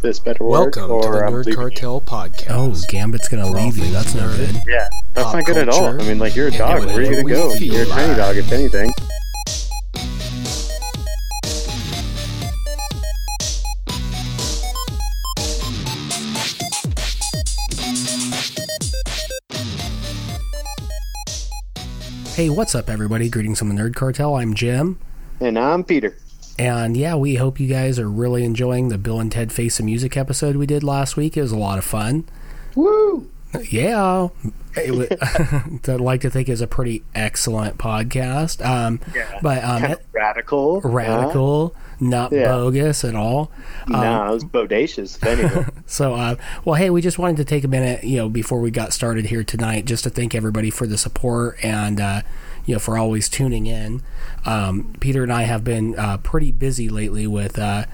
this better work. Welcome to the I'm Nerd leaving you. Cartel podcast. Oh, Gambit's gonna leave you. That's not good. Yeah, that's Pop not good at all. I mean, like you're a dog. Where are you gonna go? You're a tiny dog, if anything. Hey, what's up, everybody? Greetings from the Nerd Cartel. I'm Jim. And I'm Peter. And yeah, we hope you guys are really enjoying the Bill and Ted Face of Music episode we did last week. It was a lot of fun. Woo! Yeah. It was, I'd like to think it's a pretty excellent podcast. Um, Yeah. But um, Kind of radical. radical, not Yeah. bogus at all. Huh? Nah, it was bodacious. If anything. So, uh, well, hey, we just wanted to take a minute, you know, before we got started here tonight, just to thank everybody for the support and, uh, you know, for always tuning in. Um, Peter and I have been uh, pretty busy lately with uh,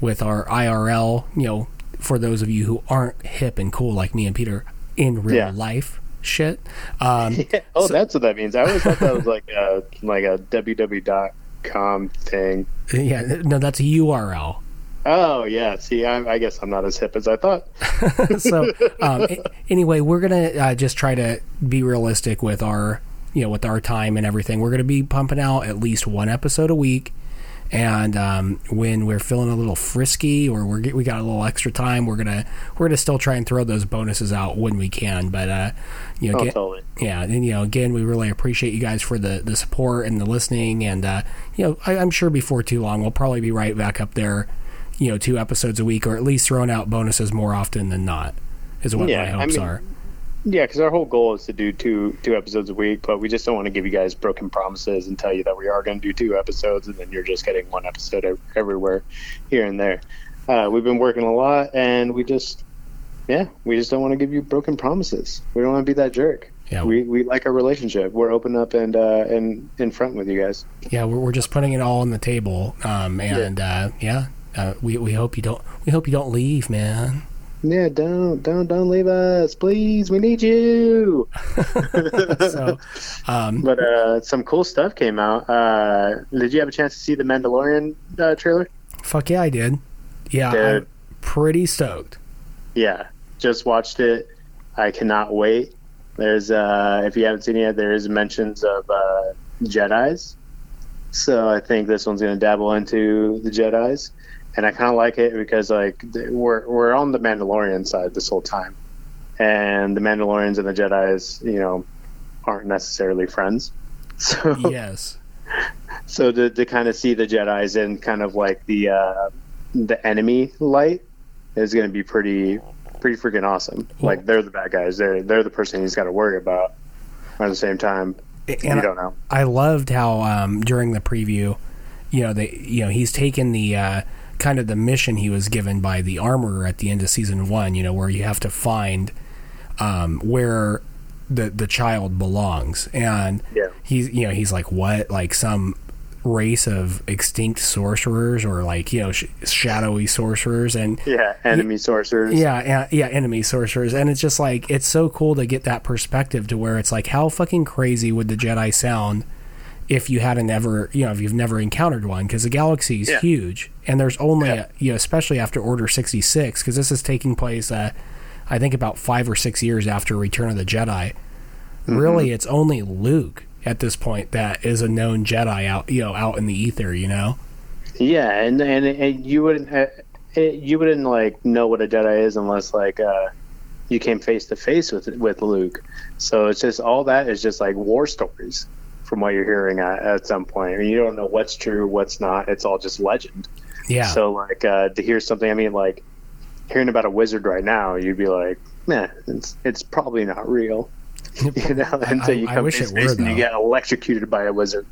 with our IRL. You know, for those of you who aren't hip and cool like me and Peter in real Yeah. life shit. Um, oh, that's what that means. I always thought that was like a like a www.com thing. yeah, no, that's a URL. Oh yeah. See, I, I guess I'm not as hip as I thought. so um, anyway, we're gonna uh, just try to be realistic with our you know with our time and everything. We're gonna be pumping out at least one episode a week, and um, when we're feeling a little frisky or we're get- we got a little extra time, we're gonna we're gonna still try and throw those bonuses out when we can. But uh, you know, Oh, get- totally. yeah, and you know, again, we really appreciate you guys for the the support and the listening, and uh, you know, I, I'm sure before too long we'll probably be right back up there, you know, two episodes a week, or at least throwing out bonuses more often than not, is what Yeah, my I hopes mean- are. Yeah, because our whole goal is to do two two episodes a week, but we just don't want to give you guys broken promises and tell you that we are going to do two episodes, and then you're just getting one episode ev- everywhere, here and there. Uh, we've been working a lot, and we just, yeah, we just don't want to give you broken promises. We don't want to be that jerk. Yeah. we we like our relationship. We're open up and uh, and in front with you guys. Yeah, we're, we're just putting it all on the table, um, and yeah, uh, yeah uh, we we hope you don't we hope you don't leave, man. Yeah, don't don't don't leave us, please. We need you. So, um, But uh, some cool stuff came out. Uh, did you have a chance to see the Mandalorian uh, trailer? fuck yeah, I did. Yeah, I'm pretty stoked. Yeah, just watched it. I cannot wait. There's uh, if you haven't seen it yet, there is mentions of uh, Jedi's. So I think this one's gonna dabble into the Jedi's, and I kind of like it because like we're we're on the Mandalorian side this whole time, and the Mandalorians and the Jedi's, you know, aren't necessarily friends. So Yes. so to, to kind of see the Jedi's in kind of like the uh, the enemy light is going to be pretty pretty freaking awesome. Like they're the bad guys. They're they're the person he's got to worry about. At the same time, And you I- don't know. I loved how um, during the preview, you know, they you know he's taken the uh, kind of the mission he was given by the armorer at the end of season one. You know, where you have to find um, where the the child belongs, and Yeah. he's you know he's like what like some race of extinct sorcerers or like you know sh- shadowy sorcerers and Yeah, enemy sorcerers. yeah, yeah, yeah, enemy sorcerers, and it's just like it's so cool to get that perspective to where it's like how fucking crazy would the Jedi sound if you hadn't ever, you know, if you've never encountered one because the galaxy is Yeah. huge, and there's only, Yeah. you know, especially after Order sixty six, because this is taking place, uh, I think about five or six years after Return of the Jedi. Mm-hmm. Really, it's only Luke at this point that is a known Jedi out, you know, out in the ether, you know. Yeah, and and, and you wouldn't uh, it, you wouldn't like know what a Jedi is unless like uh, you came face to face with with Luke. So it's just all that is just like war stories from what you're hearing at, at some point. I mean, you don't know what's true, what's not. It's all just legend. Yeah, So like uh, to hear something, I mean, like hearing about a wizard right now, you'd be like, man, it's it's probably not real. You know, until you I come it to were, and you get electrocuted by a wizard.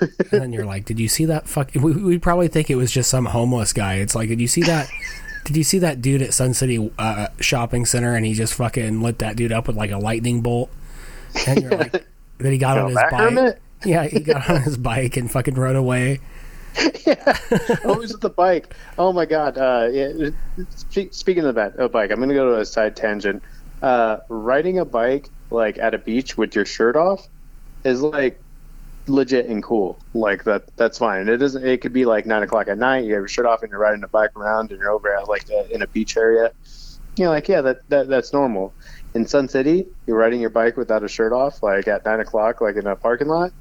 and then you're like, "Did you see that fuck?" We, we'd probably think it was just some homeless guy. It's like, did you see that? did you see that dude at Sun City uh, Shopping Center and he just fucking lit that dude up with like a lightning bolt? And you're like, then he got on his bike. Yeah, he got on his bike and fucking rode away. Always with the bike. Oh my god. Uh, yeah, spe- speaking of that, oh, bike, I'm going to go to a side tangent. Uh, riding a bike like at a beach with your shirt off is like legit and cool. Like that, that's fine. It doesn't. It could be like nine o'clock at night. You have your shirt off and you're riding a bike around, and you're over at like a, in a beach area. You know, like yeah, that, that that's normal. In Sun City, you're riding your bike without a shirt off, like at nine o'clock, like in a parking lot.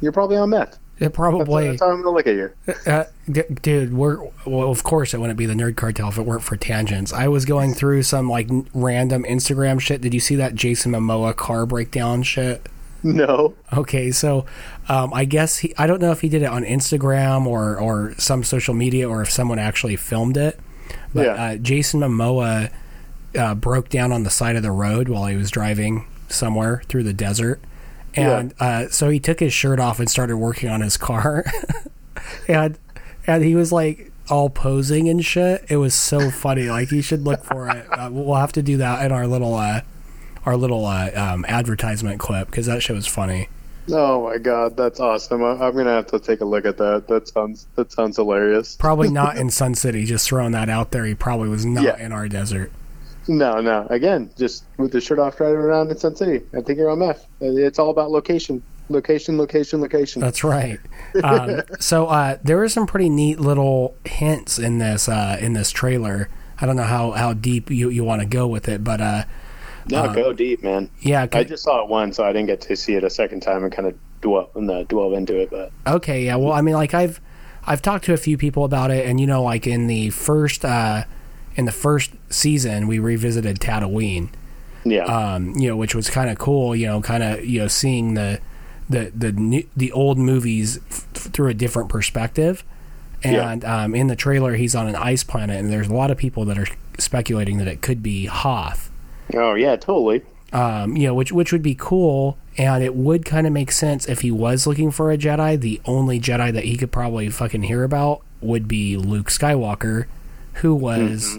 You're probably on meth. It That's, probably, that's how I'm gonna look at you. uh, d- dude. We're well, of course, it wouldn't be the Nerd Cartel if it weren't for tangents. I was going through some like n- random Instagram shit. Did you see that Jason Momoa car breakdown shit? No. Okay, so um, I guess he, I don't know if he did it on Instagram or or some social media or if someone actually filmed it. But Yeah. uh, Jason Momoa uh, broke down on the side of the road while he was driving somewhere through the desert, and uh, so he took his shirt off and started working on his car, and and he was like all posing and shit. It was so funny. Like you should look for it. Uh, we'll have to do that in our little uh, our little uh, um, advertisement clip because that shit was funny. Oh my god, that's awesome. I, I'm gonna have to take a look at that. That sounds that sounds hilarious. Probably not in Sun City. Just throwing that out there. He probably was not Yeah. in our desert. No, no. Again, just with the shirt off, driving around in Sun City. I think you're on meth. It's all about location, location, location, location. That's right. Um, so uh, there are some pretty neat little hints in this uh, in this trailer. I don't know how, how deep you, you want to go with it, but uh, no, go deep, man. yeah. I just saw it once, so I didn't get to see it a second time and kind of dwell uh, dwell into it. But Okay, yeah. Well, I mean, like I've I've talked to a few people about it, and you know, like in the first uh, in the first season, we revisited Tatooine. yeah, um, you know, which was kind of cool. You know, kind of you know seeing the the the new, the old movies f- through a different perspective. Yeah. And um, in the trailer, he's on an ice planet, and there's a lot of people that are speculating that it could be Hoth. oh yeah, totally. Um, you know, which which would be cool, and it would kind of make sense if he was looking for a Jedi. The only Jedi that he could probably fucking hear about would be Luke Skywalker, who was,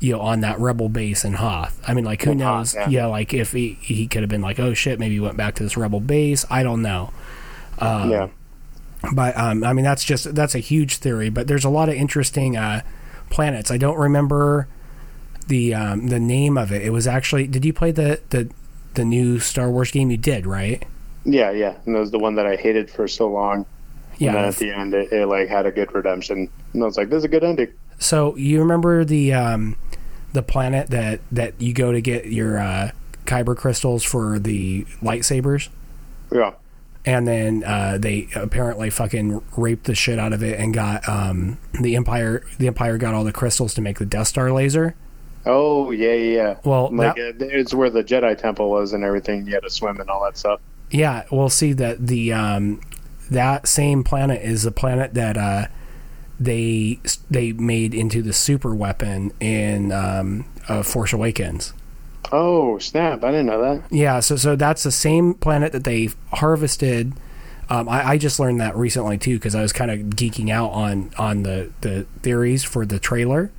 you know, on that rebel base in Hoth. I mean, like, who In Hoth, knows? yeah. yeah. like if he he could have been like, oh shit, maybe he went back to this rebel base. I don't know. Um, yeah, But um, I mean, that's just that's a huge theory. But there's a lot of interesting uh, planets. I don't remember the um, the name of it. It was actually. Did you play the the the new Star Wars game? You did, right? yeah, yeah. And that was the one that I hated for so long. Yeah. And then at the end, it, it like had a good redemption. And I was like, "This is a good ending." So you remember the um, the planet that that you go to get your uh, kyber crystals for the lightsabers? Yeah, and then uh, they apparently fucking raped the shit out of it and got um, the empire. The empire got all the crystals to make the Death Star laser. Oh yeah, yeah. yeah. Well, like that- uh, it's where the Jedi Temple was and everything. You had to swim and all that stuff. Yeah, we'll see that the um, that same planet is the planet that uh, they they made into the super weapon in um, uh, Force Awakens. Oh snap! I didn't know that. Yeah, so so that's the same planet that they harvested. Um, I, I just learned that recently too because I was kind of geeking out on on the the theories for the trailer.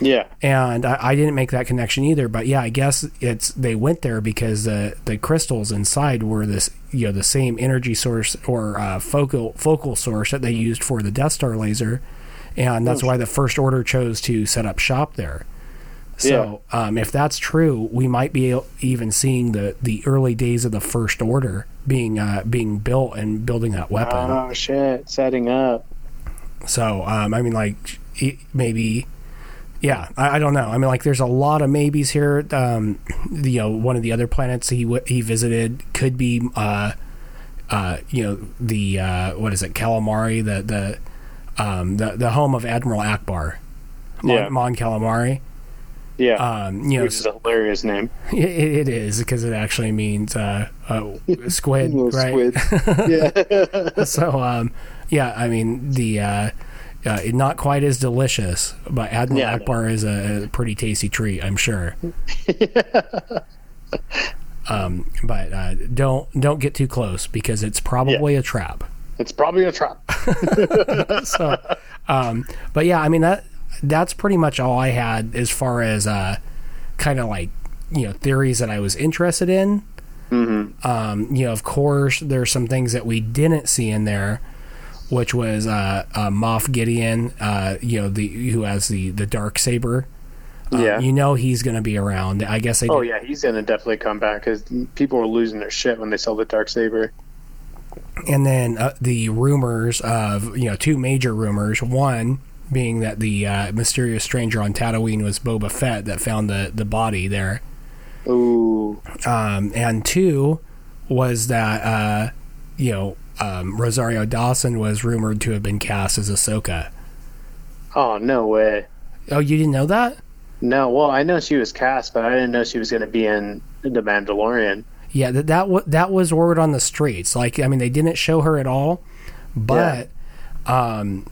Yeah, and I, I didn't make that connection either. But yeah, I guess it's they went there because the the crystals inside were this you know the same energy source or uh, focal focal source that they used for the Death Star laser, and that's why the First Order chose to set up shop there. So um, if that's true, we might be even seeing the, the early days of the First Order being uh, being built and building that weapon. Oh shit! Setting up. So, um, I mean, like, maybe, yeah, I, I don't know. I mean, like, there's a lot of maybes here. Um, the, you know, one of the other planets he w- he visited could be, uh, uh, you know, the uh, what is it, Calamari, the the um, the the home of Admiral Ackbar, Mon, Yeah. Mon Calamari. Yeah, Um, you know, which is a hilarious name. it, it is because it actually means uh, uh, squid, right? squid. yeah. so um, yeah, I mean the uh, uh, not quite as delicious, but Admiral Yeah. Ackbar is a, a pretty tasty treat, I'm sure. um, but uh, don't don't get too close because it's probably a trap. It's probably a trap. so, um, but yeah, I mean that that's pretty much all I had as far as uh, kind of like you know theories that I was interested in. Mm-hmm. Um, you know, of course, there's some things that we didn't see in there, which was uh, uh, Moff Gideon. Uh, you know, the who has the the dark saber. Um, Yeah. you know he's going to be around. I guess they. Oh did- yeah, he's gonna definitely come back because people were losing their shit when they saw the dark saber. And then uh, the rumors of you know two major rumors. One being that the uh, mysterious stranger on Tatooine was Boba Fett that found the the body there, Ooh. um, and two was that uh, you know um, Rosario Dawson was rumored to have been cast as Ahsoka. Oh no way. Oh, you didn't know that? No, well, I know she was cast, but I didn't know she was going to be in The Mandalorian. Yeah, that that wa- that was word on the streets. Like, I mean, they didn't show her at all, but um,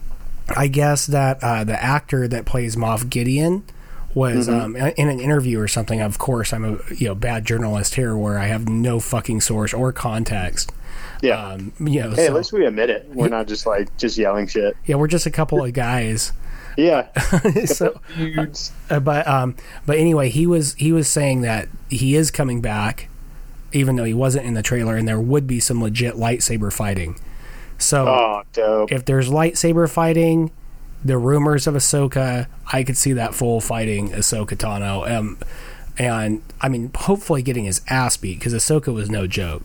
I guess that uh, the actor that plays Moff Gideon was um, in an interview or something. Of course, I'm a you know bad journalist here, where I have no fucking source or context. Yeah. Um, you know, hey, so- at least we admit it. We're not just like just yelling shit. yeah, we're just a couple of guys. Yeah. so, Uh, but um, but anyway, he was he was saying that he is coming back, even though he wasn't in the trailer, and there would be some legit lightsaber fighting. So Oh, dope. if there's lightsaber fighting, the rumors of Ahsoka, I could see that full fighting Ahsoka Tano. Um, and I mean, hopefully getting his ass beat because Ahsoka was no joke.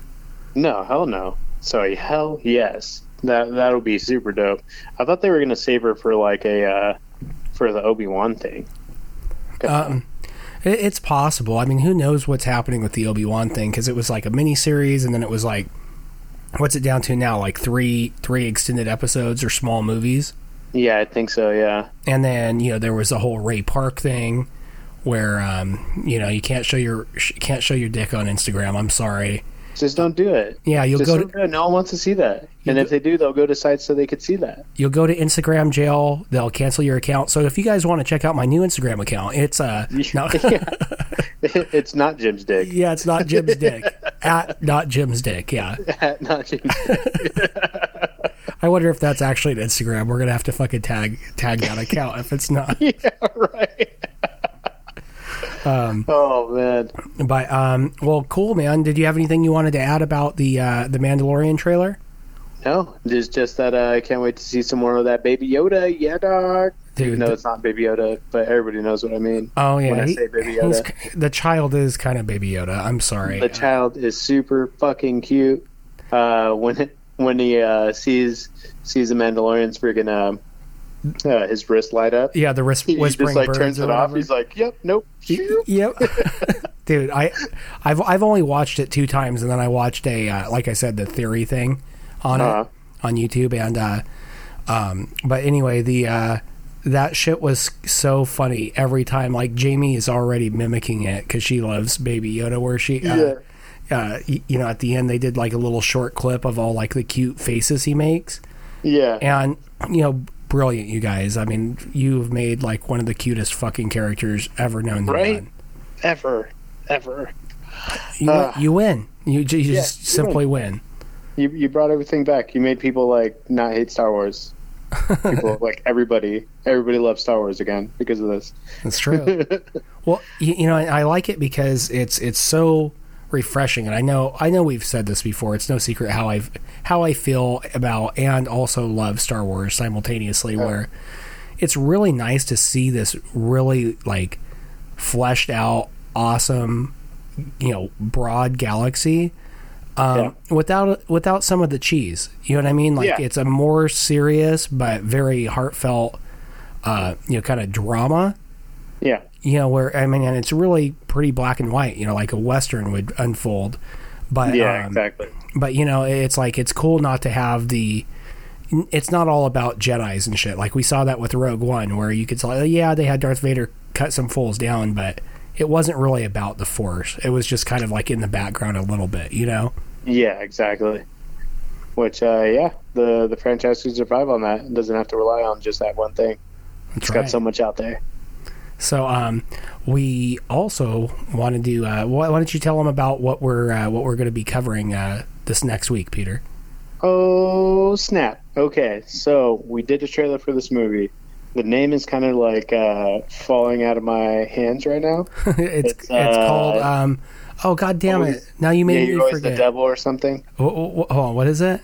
No, hell no. Sorry, hell yes. That that'll be super dope. I thought they were gonna save her for like a uh, for the Obi Wan thing. Um, it, it's possible. I mean, who knows what's happening with the Obi Wan thing? Because it was like a mini series, and then it was like, what's it down to now? Like three three extended episodes or small movies. yeah, I think so. Yeah. And then you know there was the whole Ray Park thing, where um, you know you can't show your sh- can't show your dick on Instagram. I'm sorry. Just don't do it. Yeah, you'll Just go to do. No one wants to see that. And if they do, they'll go to sites so they could see that. you'll go to Instagram jail. They'll cancel your account. So if you guys want to check out my new Instagram account, it's uh no, it's not Jim's dick. yeah, it's not Jim's dick at not Jim's dick. Yeah, At not Jim's dick. I wonder if that's actually an Instagram. We're gonna have to fucking tag tag that account if it's not. yeah, right. Um, oh man. but um, well, cool, man. Did you have anything you wanted to add about the uh, the Mandalorian trailer? No, just just that uh, I can't wait to see some more of that Baby Yoda. Yeah, dog. Dude, Even though the- it's not Baby Yoda, but everybody knows what I mean. Oh yeah, when I say Baby he's- Yoda. the child is kind of Baby Yoda. I'm sorry. The child is super fucking cute. Uh, when when he uh, sees sees the Mandalorian's freaking um, uh, his wrist light up, yeah, the wrist he whispering just like turns it off. He's like, "Yep, nope." Yep. Dude, I I've I've only watched it two times and then I watched a uh, like I said the theory thing on Uh-huh. it on YouTube and uh um but anyway, the uh that shit was so funny every time like Jamie is already mimicking it cuz she loves baby Yoda where she uh, Yeah. uh you know at the end they did like a little short clip of all like the cute faces he makes Yeah, and you know brilliant you guys. I mean, you've made like one of the cutest fucking characters ever known to Right? man. ever, ever. You, Uh, you win. You, you yeah, just you simply win. You you brought everything back. You made people like not hate Star Wars. People like everybody everybody loves Star Wars again because of this. That's true. well, you, you know, I, I like it because it's it's so refreshing, and I know I know we've said this before. It's no secret how I how I feel about and also love Star Wars simultaneously. Where it's really nice to see this really like fleshed out, awesome, you know, broad galaxy. Um, without without some of the cheese, you know what I mean? Like Yeah. it's a more serious but very heartfelt, uh, you know, kind of drama Yeah. You know where i mean and it's really pretty black and white you know like a western would unfold but Yeah, um, exactly. but you know it's like it's cool not to have the it's not all about jedis and shit like we saw that with rogue one where you could say oh, yeah they had darth vader cut some fools down but it wasn't really about the force it was just kind of like in the background a little bit you know Yeah, exactly. Which uh yeah, the the franchise could survive on that. It doesn't have to rely on just that one thing. That's It's got so much out there. So, um, we also wanted to. Do uh, why, why don't you tell them about what we're uh, what we're going to be covering uh, this next week, Peter? Oh snap! Okay, so we did a trailer for this movie. The name is kind of like uh, falling out of my hands right now. it's It's, it's, uh, called. Um, oh God damn it! Now you yeah, made you're me always forget. the devil or something. Hold on, what is it?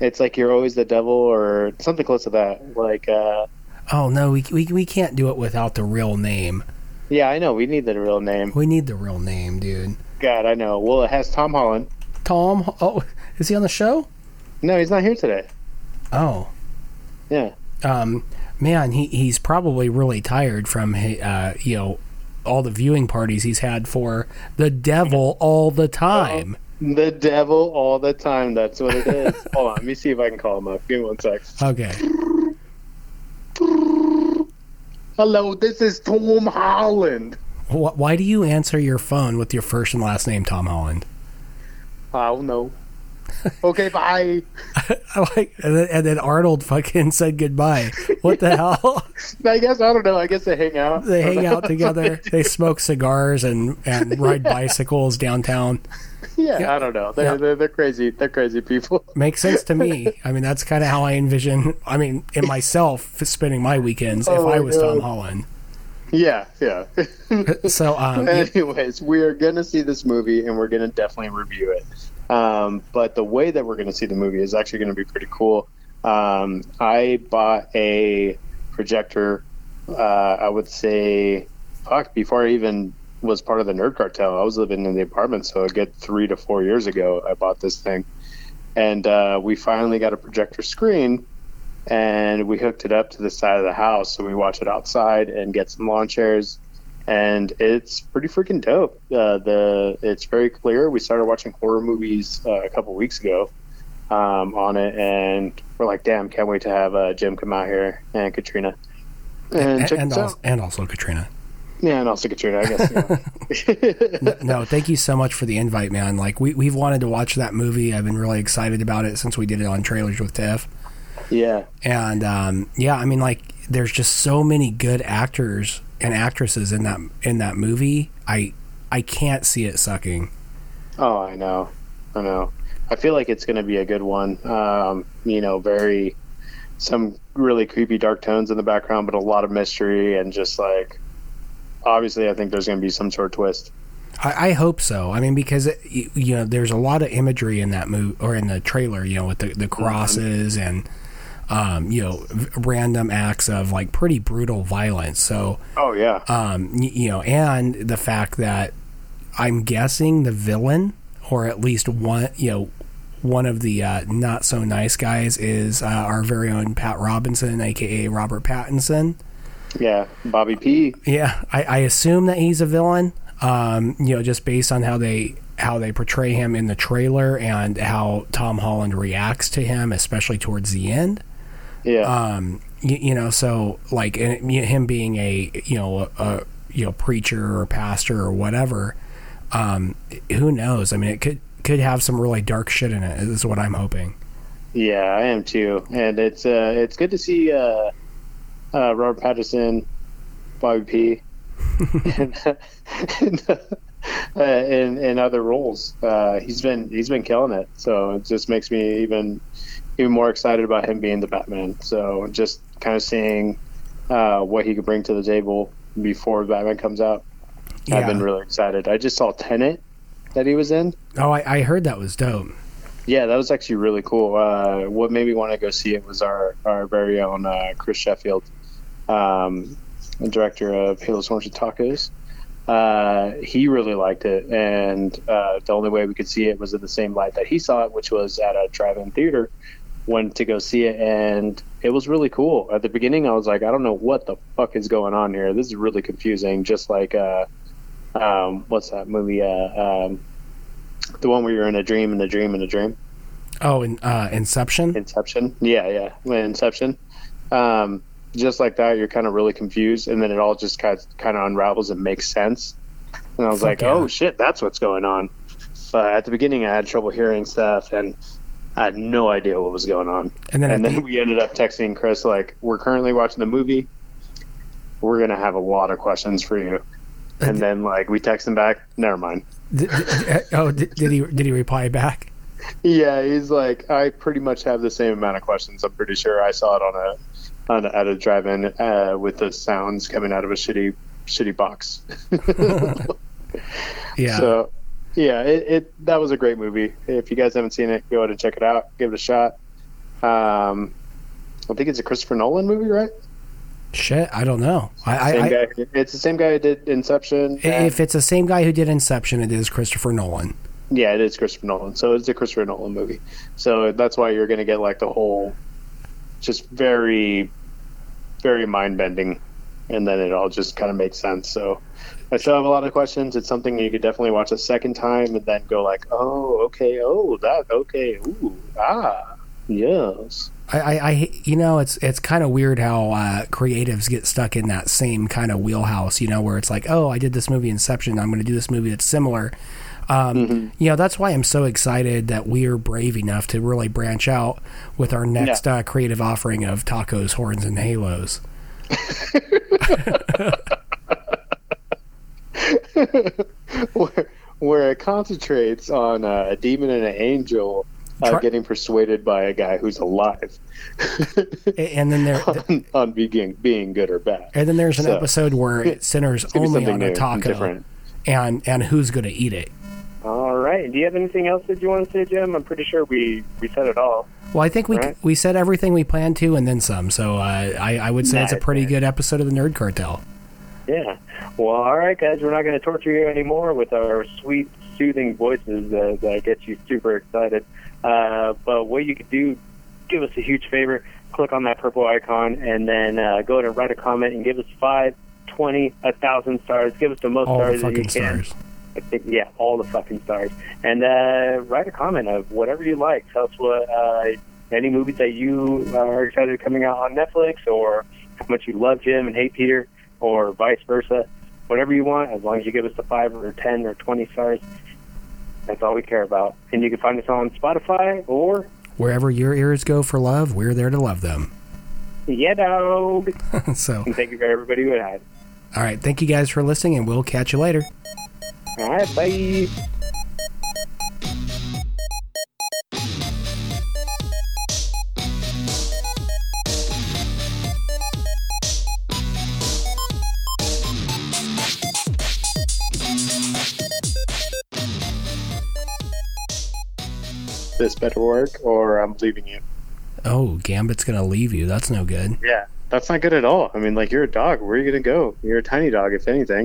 It's like you're always the devil or something close to that. Like, uh, Oh no, we, we we can't do it without the real name. yeah, I know we need the real name. We need the real name, dude. God, I know. Well, it has Tom Holland. Tom. Oh, is he on the show? No, he's not here today. Oh, Yeah. um, man, he he's probably really tired from uh, you know all the viewing parties he's had for the devil all the time. The devil all the time. That's what it is. Hold on. Let me see if I can call him up. Give me one sec. Okay. Hello, this is Tom Holland. Why do you answer your phone with your first and last name, Tom Holland? I don't know. Okay, bye. I like, and then, and then Arnold fucking said goodbye. What the hell? I guess I don't know. I guess they hang out. They hang out together. They smoke cigars and and ride bicycles downtown. Yeah, Yeah. I don't know. They're, Yeah. they're they're crazy. They're crazy people. Makes sense to me. I mean, that's kind of how I envision. I mean, in myself spending my weekends if Oh I my was Tom Holland. Yeah, yeah. So, um, Anyways, we are gonna see this movie and we're gonna definitely review it. Um, but the way that we're gonna see the movie is actually gonna be pretty cool. Um, I bought a projector. Uh, I would say, fuck, before I even was part of the Nerd Cartel, I was living in the apartment, so a good three to four years ago, I bought this thing, and uh, we finally got a projector screen and we hooked it up to the side of the house so we watch it outside and get some lawn chairs. And it's pretty freaking dope. Uh, the it's very clear. We started watching horror movies uh, a couple weeks ago um, on it and we're like damn can't wait to have uh, jim come out here and katrina. And, and, and, also, and also Katrina. Yeah and also katrina i guess yeah. No, thank you so much for the invite, man. Like we we've wanted to watch that movie. I've been really excited about it since we did it on trailers with Tiff. yeah And um, yeah, I mean, like there's just so many good actors and actresses in that in that movie. I I can't see it sucking. Oh, I know, I know. I feel like it's going to be a good one. Um, you know, very some really creepy dark tones in the background, but a lot of mystery and just like obviously, I think there's going to be some sort of twist. I, I hope so. I mean, because it, you, know, there's a lot of imagery in that movie or in the trailer. You know, with the the crosses and um, you know, v- random acts of like pretty brutal violence. So Oh yeah, um, you know, and the fact that I'm guessing the villain, or at least one, you know, one of the uh, not so nice guys is uh, our very own Pat Robinson, aka Robert Pattinson. Yeah. Bobby P. Yeah, I, I assume that he's a villain. Um, you know, just based on how they how they portray him in the trailer and how Tom Holland reacts to him, especially towards the end. Yeah, Um, you, you know, so like and him being a you know a, a you know preacher or pastor or whatever. Um, who knows? I mean, it could could have some really dark shit in it. Is what I'm hoping. yeah. I am too, and it's uh, it's good to see uh, uh, Robert Pattinson, Bobby P. and, and, uh, in in other roles. Uh, he's been he's been killing it. So it just makes me even even more excited about him being the Batman. So just kind of seeing uh, what he could bring to the table before Batman comes out. I've been really excited. I just saw Tenet that he was in. Oh, I, I heard that was dope. Yeah, that was actually really cool. Uh, what made me want to go see it was our, our very own uh, Chris Sheffield, um, the director of Halo Orange and Tacos. Uh, he really liked it, and uh, the only way we could see it was in the same light that he saw it, which was at a drive-in theater. Went to go see it, and it was really cool. At the beginning, I was like, I don't know what the fuck is going on here. This is really confusing. Just like, uh, um, what's that movie? Uh, um, the one where you're in a dream, and a dream, and a dream. Oh, in uh, Inception. Inception. Yeah, yeah, Inception. Um, just like that, you're kind of really confused, and then it all just kind of, kind of unravels and makes sense. And I was Fuck like, oh, yeah. "Oh shit, that's what's going on." But at the beginning, I had trouble hearing stuff, and I had no idea what was going on. And then And then the, we ended up texting Chris like, "We're currently watching the movie. We're gonna have a lot of questions for you." Uh, and then like we text him back, "Never mind." d- uh, oh, did, did he did he reply back? Yeah, he's like, I pretty much have the same amount of questions. I'm pretty sure I saw it on a, on at a drive-in uh, with the sounds coming out of a shitty, shitty box. Yeah. So, yeah, it, it that was a great movie. If you guys haven't seen it, go ahead and check it out. Give it a shot. Um, I think it's a Christopher Nolan movie, right? Shit, I don't know. I, I, I. It's the same guy who did Inception. if it's the same guy who did Inception, it is Christopher Nolan. Yeah, it is Christopher Nolan. So it's a Christopher Nolan movie. So that's why you're going to get like the whole, just very, very mind bending, and then it all just kind of makes sense. So I still have a lot of questions. It's something you could definitely watch a second time and then go like, oh, okay, oh, that, okay, ooh, ah, yes. I, I, you know, it's it's kind of weird how uh, creatives get stuck in that same kind of wheelhouse. You know, where it's like, oh, I did this movie Inception. I'm going to do this movie that's similar. Um, Mm-hmm. You know, that's why I'm so excited that we are brave enough to really branch out with our next uh, creative offering of tacos, horns, and halos. where, where it concentrates on uh, a demon and an angel uh, Try- getting persuaded by a guy who's alive And then there, on, on being being good or bad. and then there's an So, episode where it centers It's gonna be only on a taco different. and and who's going to eat it. All right. Do you have anything else that you want to say, Jim? I'm pretty sure we we said it all. Well, I think we Right. we said everything we planned to and then some. So uh, I I would say it's a pretty good episode of the Nerd Cartel. Yeah. Well, all right, guys. We're not going to torture you anymore with our sweet, soothing voices that, that get you super excited. Uh, but what you could do, give us a huge favor. Click on that purple icon and then uh, go and write a comment and give us five, twenty, a thousand stars. Give us the most All the stars that you can. stars. I think, yeah, all the fucking stars. And uh, write a comment of whatever you like. Tell us what uh, any movies that you are excited coming out on Netflix, or how much you love Jim and hate Peter, or vice versa. Whatever you want, as long as you give us the five or ten or twenty stars. That's all we care about. And you can find us on Spotify or Wherever your ears go for love, we're there to love them. Yeah Dog. so, And thank you for everybody who had. all right, thank you guys for listening, and we'll catch you later. All right, bye. This better work, or I'm leaving you. Oh, Gambit's gonna leave you. That's no good. Yeah, that's not good at all. I mean, like you're a dog. Where are you gonna go? You're a tiny dog, if anything.